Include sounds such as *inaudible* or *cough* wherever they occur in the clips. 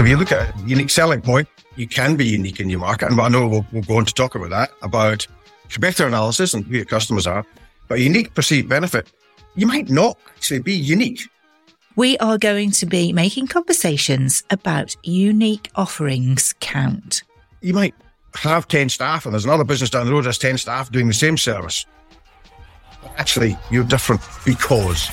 If you look at a unique selling point, you can be unique in your market. And I know we'll, we'll go on to talk about that, about competitor analysis and who your customers are. But unique perceived benefit, you might not actually be unique. We are going to be making conversations about unique offerings count. You might have 10 staff and there's another business down the road that's 10 staff doing the same service. But actually, you're different because.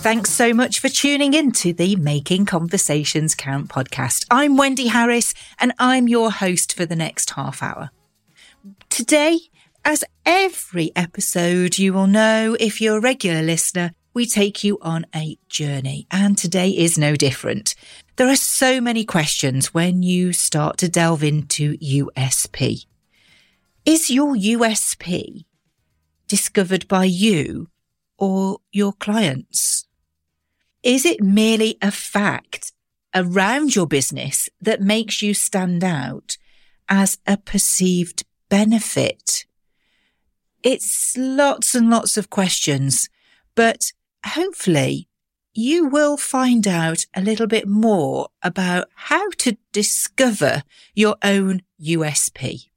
Thanks so much for tuning in to the Making Conversations Count podcast. I'm Wendy Harris and I'm your host for the next half hour. Today, as every episode you will know if you're a regular listener, we take you on a journey and today is no different. There are so many questions when you start to delve into USP. Is your USP discovered by you or your clients? Is it merely a fact around your business that makes you stand out as a perceived benefit? It's lots and lots of questions, but hopefully you will find out a little bit more about how to discover your own USP.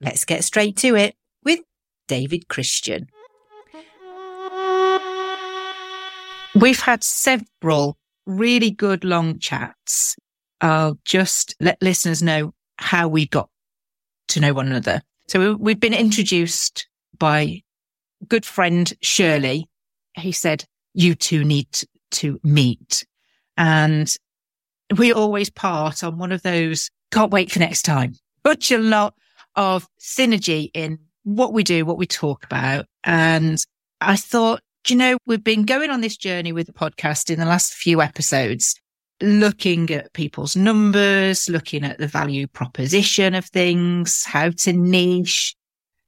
Let's get straight to it with David Christian. We've had several really good long chats. I'll just let listeners know how we got to know one another. So we've been introduced by good friend Shirley. He said, you two need to meet. And we always part on one of those, can't wait for next time. Such a lot of synergy in what we do, what we talk about. And I thought, you know, we've been going on this journey with the podcast in the last few episodes, looking at people's numbers, looking at the value proposition of things, how to niche,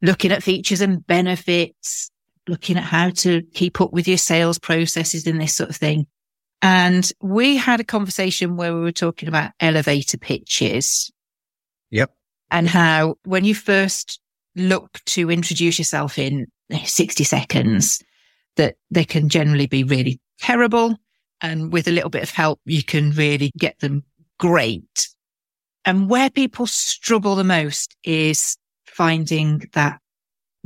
looking at features and benefits, looking at how to keep up with your sales processes and this sort of thing. And we had a conversation where we were talking about elevator pitches. Yep. And how when you first look to introduce yourself in 60 seconds, that they can generally be really terrible. And with a little bit of help, you can really get them great. And where people struggle the most is finding that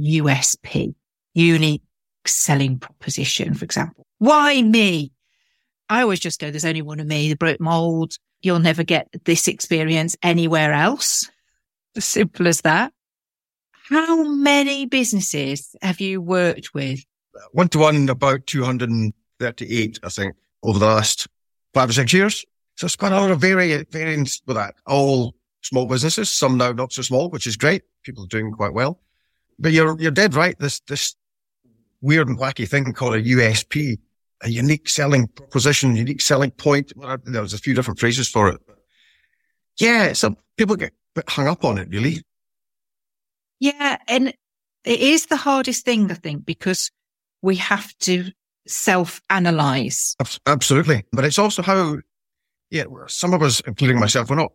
USP, unique selling proposition, for example. Why me? I always just go, there's only one of me, the broke mold. You'll never get this experience anywhere else. *laughs* As simple as that. How many businesses have you worked with? One to one, about 238, I think, over the last five or six years. So it's quite a lot of vari- variance with that. All small businesses, some now not so small, which is great. People are doing quite well. But you're, you're dead right. This, this weird and wacky thing called a USP, a unique selling proposition, unique selling point. Well, there's a few different phrases for it. Yeah, some people get hung up on it, really. Yeah. And it is the hardest thing, I think, because we have to self analyze. Absolutely. But it's also how, yeah, some of us, including myself, we're not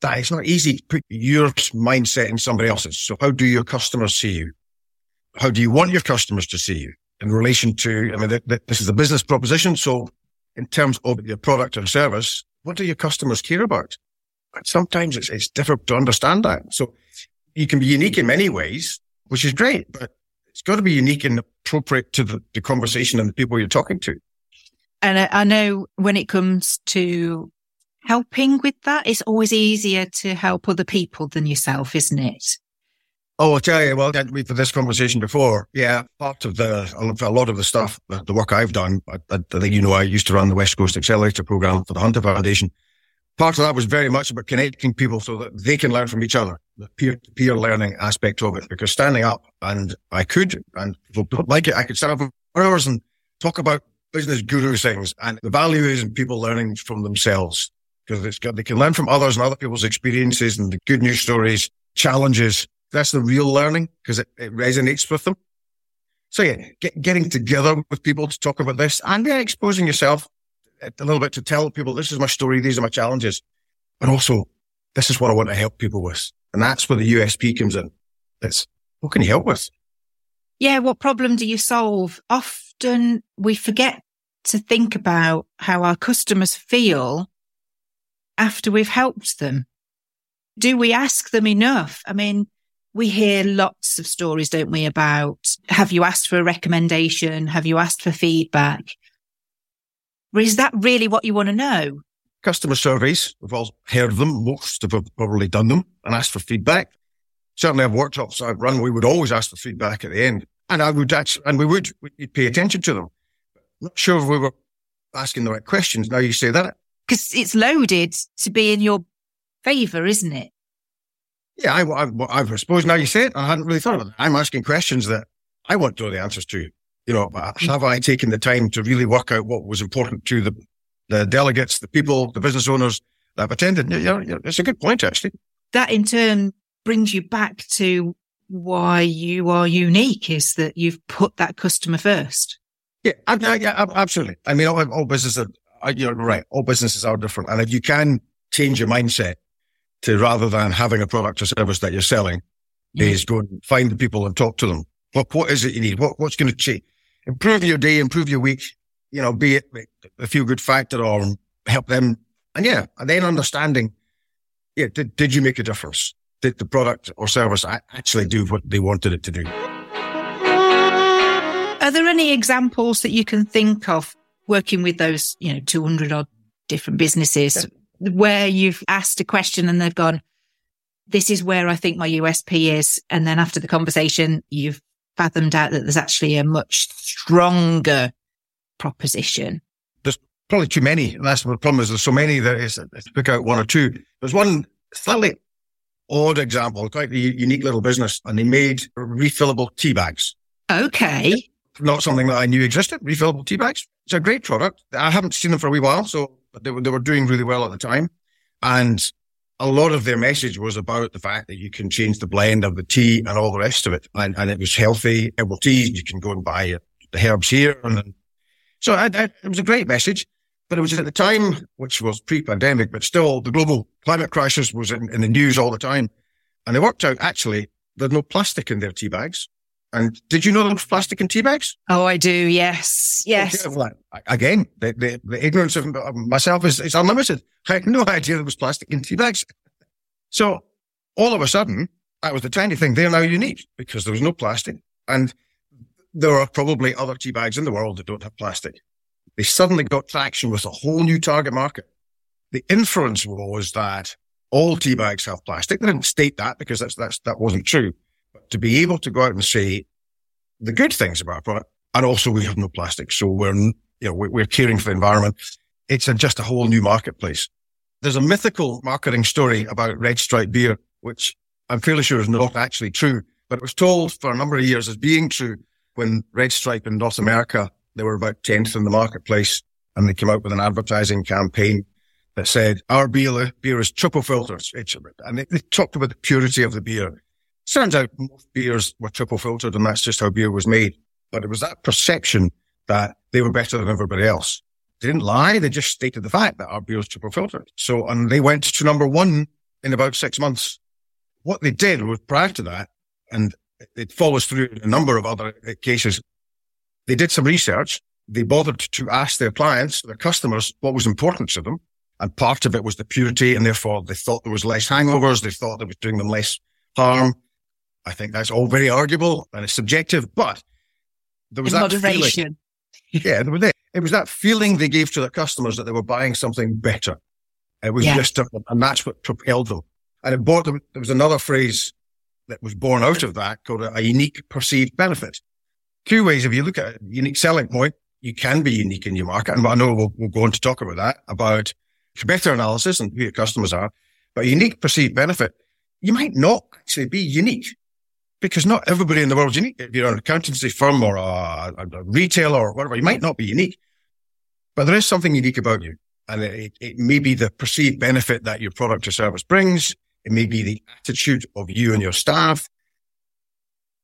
that it's not easy to put your mindset in somebody else's. So how do your customers see you? How do you want your customers to see you in relation to, I mean, th- th- this is a business proposition. So in terms of your product or service, what do your customers care about? But sometimes it's, it's difficult to understand that. So you can be unique in many ways, which is great, but it's got to be unique and appropriate to the, the conversation and the people you're talking to. And I, I know when it comes to helping with that, it's always easier to help other people than yourself, isn't it? Oh, I'll tell you, well, we've had this conversation before. Yeah, part of the, a lot of the stuff, the work I've done, I, I think, you know, I used to run the West Coast Accelerator program for the Hunter Foundation. Part of that was very much about connecting people so that they can learn from each other, the peer to peer learning aspect of it. Because standing up and I could, and like it, I could stand up for hours and talk about business guru things and the value is in people learning from themselves because it's got, they can learn from others and other people's experiences and the good news stories, challenges. That's the real learning because it, it, resonates with them. So yeah, get, getting together with people to talk about this and yeah, exposing yourself a little bit to tell people this is my story. These are my challenges, but also this is what I want to help people with. And that's where the USP comes in. It's what can you help with? Yeah. What problem do you solve? Often we forget to think about how our customers feel after we've helped them. Do we ask them enough? I mean, we hear lots of stories, don't we, about have you asked for a recommendation? Have you asked for feedback? Is that really what you want to know? Customer surveys, we've all heard of them. Most have probably done them and asked for feedback. Certainly, I've workshops I've run, we would always ask for feedback at the end. And I would actually, and we would, we'd pay attention to them. Not sure if we were asking the right questions. Now you say that. Because it's loaded to be in your favor, isn't it? Yeah, I, I, I, suppose now you say it, I hadn't really thought about it. I'm asking questions that I want to know the answers to. You know, have I taken the time to really work out what was important to the, the delegates, the people, the business owners that have attended? Yeah, yeah, it's a good point, actually. That in turn brings you back to why you are unique is that you've put that customer first. Yeah, yeah, absolutely. I mean, all, all businesses, are, you're right. All businesses are different. And if you can change your mindset to rather than having a product or service that you're selling, yeah. is go and find the people and talk to them. What, what is it you need? What, what's going to change? Improve your day, improve your week, you know, be it a few good factor or help them. And yeah, and then understanding, yeah, did, did you make a difference? Did the product or service actually do what they wanted it to do? Are there any examples that you can think of working with those, you know, 200 odd different businesses yeah. where you've asked a question and they've gone, this is where I think my USP is. And then after the conversation, you've fathomed out that there's actually a much stronger proposition. There's probably too many. And that's the problem is there's so many that is, let's pick out one or two. There's one slightly odd example, quite a unique little business, and they made refillable tea bags. Okay. Not something that I knew existed, refillable tea bags. It's a great product. I haven't seen them for a wee while, so they were, they were doing really well at the time. And a lot of their message was about the fact that you can change the blend of the tea and all the rest of it. And, and it was healthy herbal tea. You can go and buy the herbs here. And then, so I, I, it was a great message, but it was at the time, which was pre-pandemic, but still the global climate crisis was in, in the news all the time. And it worked out actually there's no plastic in their tea bags. And did you know there was plastic in tea bags? Oh, I do. Yes. Yes. Well, again, the, the, the, ignorance of myself is, is unlimited. I had no idea there was plastic in tea bags. So all of a sudden, that was the tiny thing. They're now unique because there was no plastic. And there are probably other tea bags in the world that don't have plastic. They suddenly got traction with a whole new target market. The inference was that all tea bags have plastic. They didn't state that because that's, that's, that wasn't true to be able to go out and say the good things about product, and also we have no plastic, so we're you know we're caring for the environment. It's a, just a whole new marketplace. There's a mythical marketing story about Red Stripe beer, which I'm fairly sure is not actually true, but it was told for a number of years as being true when Red Stripe in North America they were about tenth in the marketplace, and they came out with an advertising campaign that said our beer, beer is triple filtered. and they, they talked about the purity of the beer Turns out most beers were triple filtered and that's just how beer was made. But it was that perception that they were better than everybody else. They didn't lie. They just stated the fact that our beer was triple filtered. So, and they went to number one in about six months. What they did was prior to that, and it follows through a number of other cases. They did some research. They bothered to ask their clients, their customers, what was important to them. And part of it was the purity. And therefore they thought there was less hangovers. They thought it was doing them less harm. I think that's all very arguable and it's subjective, but there was In that moderation. feeling. yeah, there was that. It was that feeling they gave to their customers that they were buying something better. It was yeah. just, and that's what propelled them. And it bought them. There was another phrase that was born out of that called a, a unique perceived benefit. Two ways. If you look at a unique selling point, you can be unique in your market. And I know we'll, we'll go on to talk about that, about competitor analysis and who your customers are. But unique perceived benefit, you might not actually be unique because not everybody in the world is unique. If you're an accountancy firm or a, a, retailer or whatever, you might not be unique, but there is something unique about you. And it, it may be the perceived benefit that your product or service brings. It may be the attitude of you and your staff.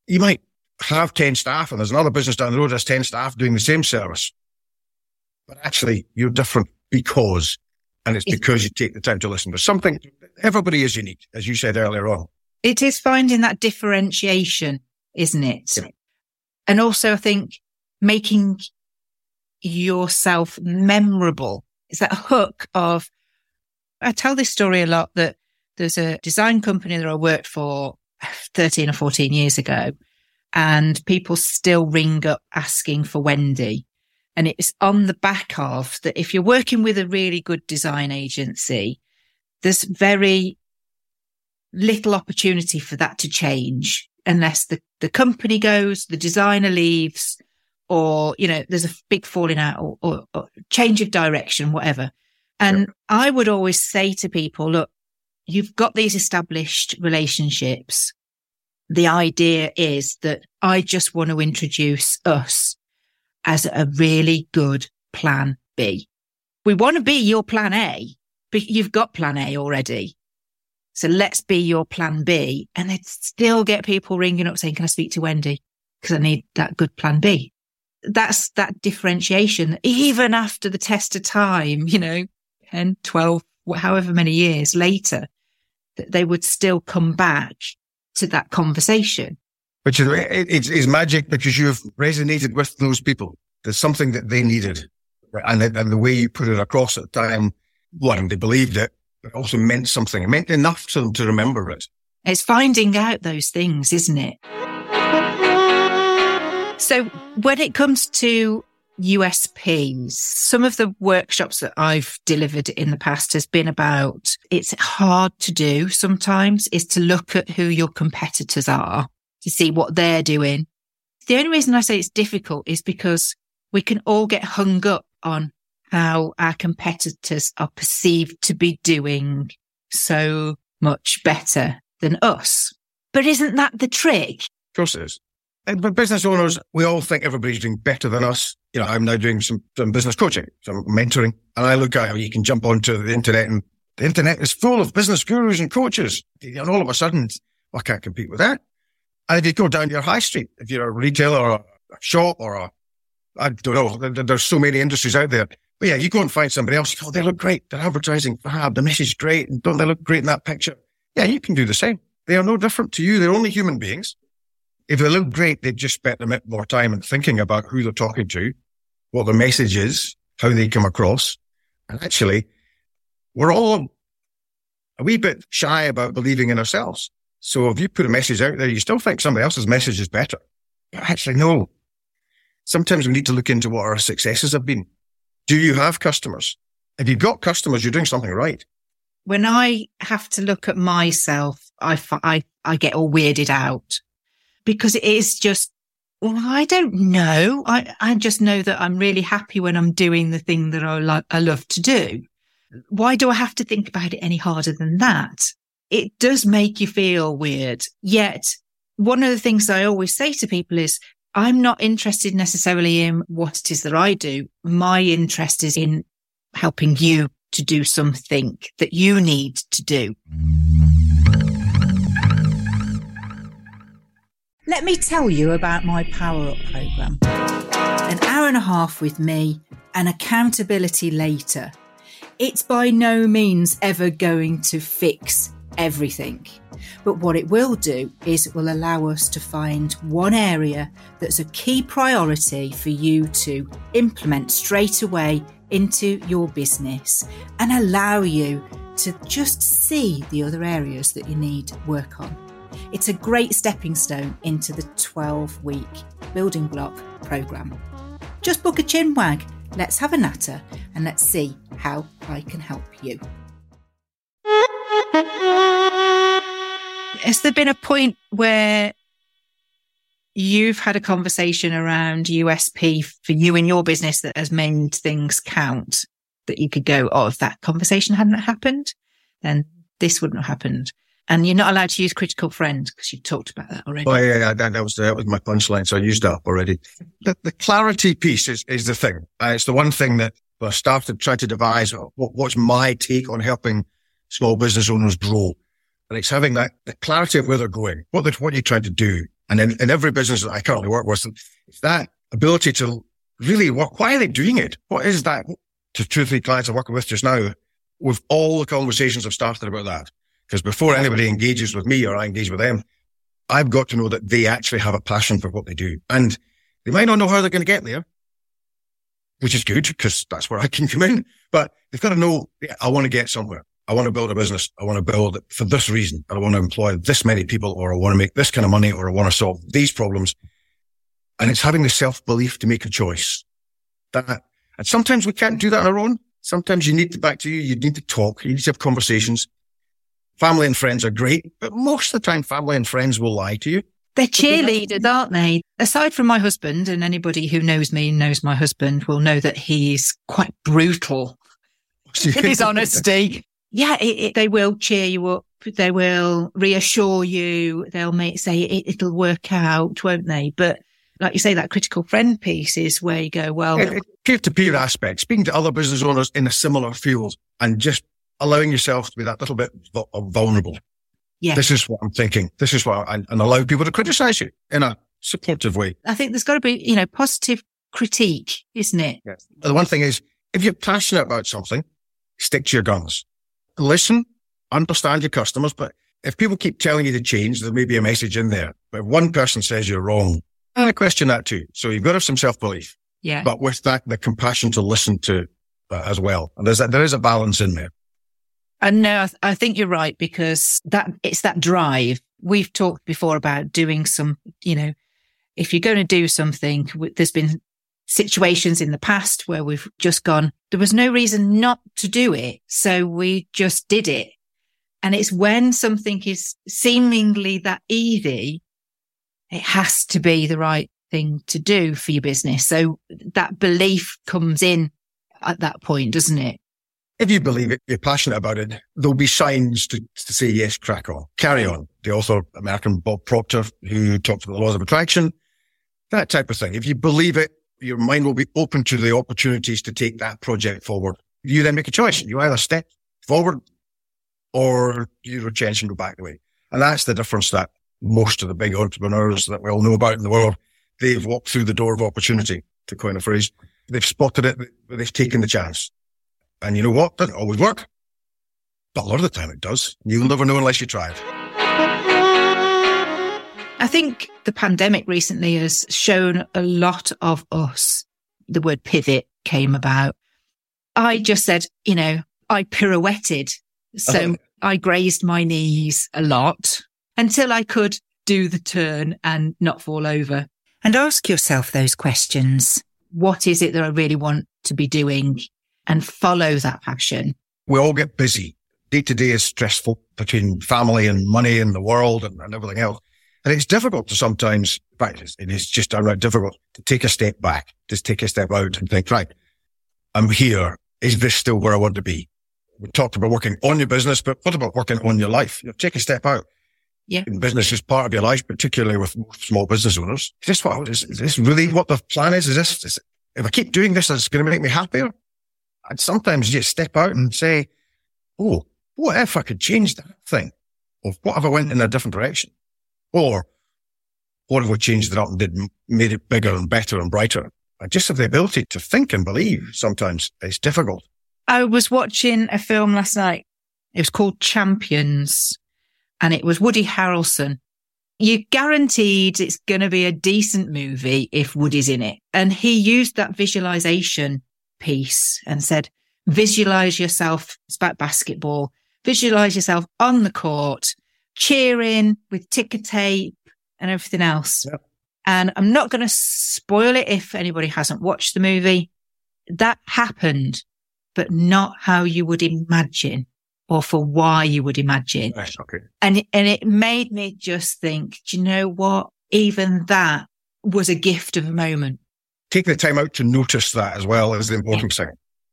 You might have 10 staff and there's another business down the road has 10 staff doing the same service. But actually you're different because, and it's because you take the time to listen But something. Everybody is unique, as you said earlier on. It is finding that differentiation, isn't it? Yeah. And also, I think making yourself memorable. It's that hook of, I tell this story a lot that there's a design company that I worked for *laughs* 13 or 14 years ago and people still ring up asking for Wendy. And it's on the back of that if you're working with a really good design agency, there's very little opportunity for that to change unless the, the company goes, the designer leaves, or, you know, there's a big falling out or, or, or change of direction, whatever. And yep. I would always say to people, look, you've got these established relationships. The idea is that I just want to introduce us as a really good plan B. We want to be your plan A, but you've got plan A already. So let's be your plan B. And they'd still get people ringing up saying, can I speak to Wendy? Because I need that good plan B. That's that differentiation. Even after the test of time, you know, 10, 12, however many years later, that they would still come back to that conversation. Which is, it's, it's magic because you've resonated with those people. There's something that they needed. And, and the way you put it across at the time, one, they believed it, but also meant something. It meant enough to them to remember it. It's finding out those things, isn't it? So when it comes to USPs. Some of the workshops that I've delivered in the past has been about it's hard to do sometimes is to look at who your competitors are to see what they're doing. The only reason I say it's difficult is because we can all get hung up on how our competitors are perceived to be doing so much better than us. But isn't that the trick? Of course it is. But business owners, we all think everybody's doing better than us. You know, I'm now doing some, some business coaching, some mentoring, and I look at how you can jump onto the internet and the internet is full of business gurus and coaches. And all of a sudden, oh, I can't compete with that. And if you go down your high street, if you're a retailer or a shop or a, I don't know, there's so many industries out there. But yeah, you go and find somebody else. Oh, they look great. They're advertising fab. The message great. And don't they look great in that picture? Yeah, you can do the same. They are no different to you. They're only human beings if they look great, they've just spent a bit more time in thinking about who they're talking to, what the message is, how they come across. And actually, we're all a wee bit shy about believing in ourselves. So if you put a message out there, you still think somebody else's message is better. But actually, no. Sometimes we need to look into what our successes have been. Do you have customers? If you've got customers, you're doing something right. When I have to look at myself, I, I, I get all weirded out because it is just, well, I don't know. I, I just know that I'm really happy when I'm doing the thing that I, lo- I love to do. Why do I have to think about it any harder than that? It does make you feel weird. Yet one of the things I always say to people is I'm not interested necessarily in what it is that I do. My interest is in helping you to do something that you need to do. Let me tell you about my Power Up program. An hour and a half with me and accountability later. It's by no means ever going to fix everything. But what it will do is it will allow us to find one area that's a key priority for you to implement straight away into your business and allow you to just see the other areas that you need work on. It's a great stepping stone into the 12 week building block program. Just book a chin wag, let's have a natter, and let's see how I can help you. Has there been a point where you've had a conversation around USP for you and your business that has made things count? That you could go, oh, if that conversation hadn't happened, then this wouldn't have happened. And you're not allowed to use critical friend because you've talked about that already. Oh, yeah, yeah that, was, that was my punchline. So I used that up already. The, the clarity piece is, is the thing. Uh, it's the one thing that I started trying to devise. What, what's my take on helping small business owners grow? And it's having that the clarity of where they're going, what, they're, what you're trying to do? And in, in every business that I currently work with, it's that ability to really. Why are they doing it? What is that? To two or three clients I'm working with just now, with all the conversations I've started about that. Because before anybody engages with me or I engage with them, I've got to know that they actually have a passion for what they do. And they might not know how they're going to get there. which is good because that's where I can come in. But they've got to know, yeah, I want to get somewhere. I want to build a business. I want to build it for this reason. I want to employ this many people or I want to make this kind of money or I want to solve these problems. And it's having the self belief to make a choice that, and sometimes we can't do that on our own. Sometimes you need to back to you. You need to talk. You need to have conversations. Family and friends are great, but most of the time family and friends will lie to you. They're cheerleaders, aren't they? Aside from my husband, and anybody who knows me and knows my husband will know that he's quite brutal *laughs* in his honesty. Yeah, it, it, they will cheer you up. They will reassure you. They'll make say it, it'll work out, won't they? But like you say, that critical friend piece is where you go, well, peer to peer aspect, speaking to other business owners in a similar field and just allowing yourself to be that little bit uh, vulnerable. Yeah. This is what I'm thinking. This is what, and, and allow people to criticize you in a supportive way. I think there's got to be, you know, positive critique, isn't it? Yes. The one thing is, if you're passionate about something, stick to your guns. Listen, understand your customers, but if people keep telling you to change, there may be a message in there. But if one person says you're wrong, I question that too. So you've got to have some self belief. Yeah. But with that, the compassion to listen to uh, as well. And there's that, there is a balance in there. And no, I, th- I think you're right because that it's that drive. We've talked before about doing some, you know, if you're going to do something, there's been situations in the past where we've just gone, there was no reason not to do it. So we just did it. And it's when something is seemingly that easy, it has to be the right thing to do for your business. So that belief comes in at that point, doesn't it? if you believe it, you're passionate about it, there'll be signs to, to say, yes, crack on, carry on. The author, American Bob Proctor, who talks about the laws of attraction, that type of thing. If you believe it, your mind will be open to the opportunities to take that project forward. You then make a choice. You either step forward or you change and go back the way. And that's the difference that most of the big entrepreneurs that we all know about in the world, they've walked through the door of opportunity, to coin a phrase. They've spotted it, they've taken the chance. And you know what? It Doesn't always work. But a lot of the time it does. You'll never know unless you try it. I think the pandemic recently has shown a lot of us. The word pivot came about. I mm-hmm. just said, you know, I pirouetted. So oh. I grazed my knees a lot until I could do the turn and not fall over. And ask yourself those questions. What is it that I really want to be doing? and follow that passion. We all get busy. Day to day is stressful between family and money and the world and, and everything else. And it's difficult to sometimes, in fact, it is just downright difficult to take a step back, just take a step out and think, right, I'm here. Is this still where I want to be? We talked about working on your business, but what about working on your life? You know, take a step out. Yeah. Business is part of your life, particularly with small business owners. Is this what, is, is this really what the plan is? Is this, is, if I keep doing this, it's going to make me happier? I'd sometimes just step out and say, Oh, what if I could change that thing? Or what if I went in a different direction? Or what if we changed it up and did, made it bigger and better and brighter? I just have the ability to think and believe sometimes. It's difficult. I was watching a film last night. It was called Champions and it was Woody Harrelson. You're guaranteed it's going to be a decent movie if Woody's in it. And he used that visualization piece and said, visualize yourself. It's about basketball. Visualize yourself on the court, cheering with ticker tape and everything else. Yep. And I'm not going to spoil it if anybody hasn't watched the movie. That happened, but not how you would imagine or for why you would imagine. And, and it made me just think, do you know what? Even that was a gift of a moment taking the time out to notice that as well is the important thing.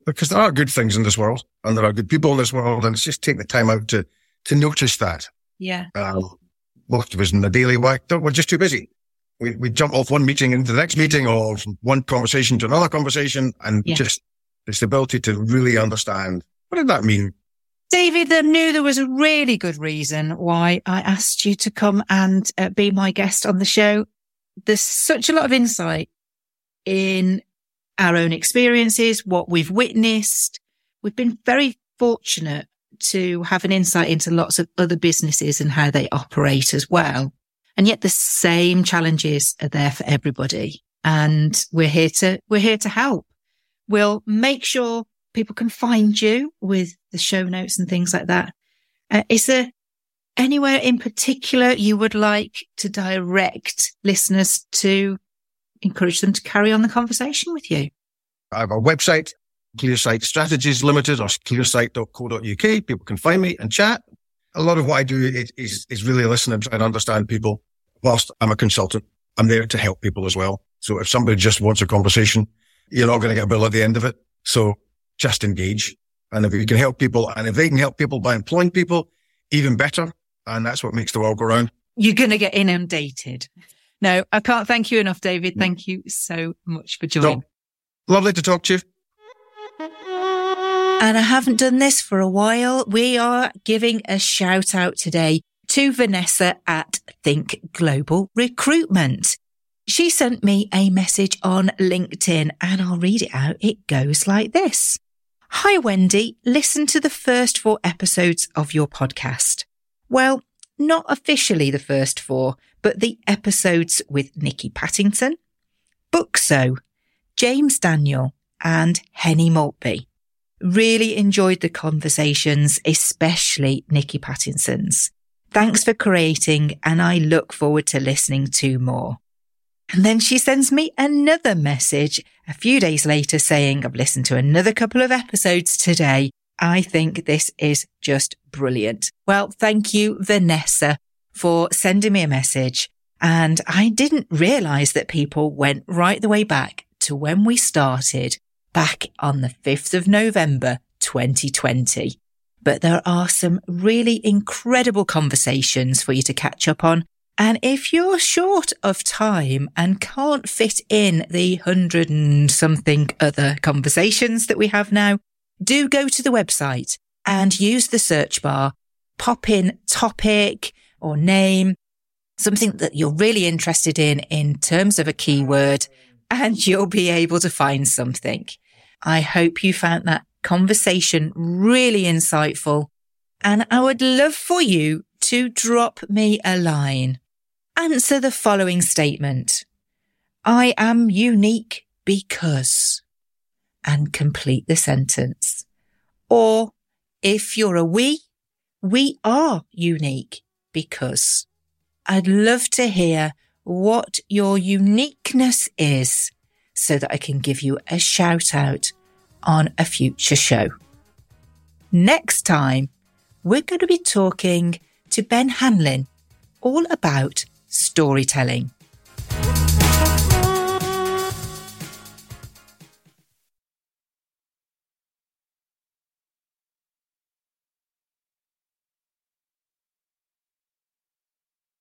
Because there are good things in this world and there are good people in this world. And it's just take the time out to, to notice that. Yeah. Um, most of us in the daily work, we're just too busy. We, we jump off one meeting into the next meeting or one conversation to another conversation and yeah. just this ability to really understand what did that mean? David, I knew there was a really good reason why I asked you to come and uh, be my guest on the show. There's such a lot of insight in our own experiences, what we've witnessed. We've been very fortunate to have an insight into lots of other businesses and how they operate as well. And yet the same challenges are there for everybody. And we're here to, we're here to help. we'll make sure people can find you with the show notes and things like that. Uh, is there anywhere in particular you would like to direct listeners to encourage them to carry on the conversation with you? I have a website, Clearsight Strategies Limited or clearsight.co.uk. People can find me and chat. A lot of what I do is, is, really listen and try and understand people. Whilst I'm a consultant, I'm there to help people as well. So if somebody just wants a conversation, you're not going to get a bill at the end of it. So just engage. And if you can help people and if they can help people by employing people, even better. And that's what makes the world go round. You're going to get inundated. No, I can't thank you enough, David. Thank you so much for joining. No, lovely to talk to you. And I haven't done this for a while. We are giving a shout out today to Vanessa at Think Global Recruitment. She sent me a message on LinkedIn and I'll read it out. It goes like this. Hi, Wendy. Listen to the first four episodes of your podcast. Well, not officially the first four, but the episodes with Nikki Pattinson, Bookso, James Daniel, and Henny Maltby. Really enjoyed the conversations, especially Nikki Pattinson's. Thanks for creating, and I look forward to listening to more. And then she sends me another message a few days later saying, I've listened to another couple of episodes today. I think this is just brilliant. Well, thank you, Vanessa, for sending me a message. And I didn't realize that people went right the way back to when we started back on the 5th of November, 2020. But there are some really incredible conversations for you to catch up on. And if you're short of time and can't fit in the hundred and something other conversations that we have now, do go to the website and use the search bar, pop in topic or name, something that you're really interested in in terms of a keyword, and you'll be able to find something. I hope you found that conversation really insightful. And I would love for you to drop me a line. Answer the following statement. I am unique because and complete the sentence. Or if you're a we, we are unique because I'd love to hear what your uniqueness is so that I can give you a shout out on a future show. Next time, we're going to be talking to Ben Hanlon all about storytelling.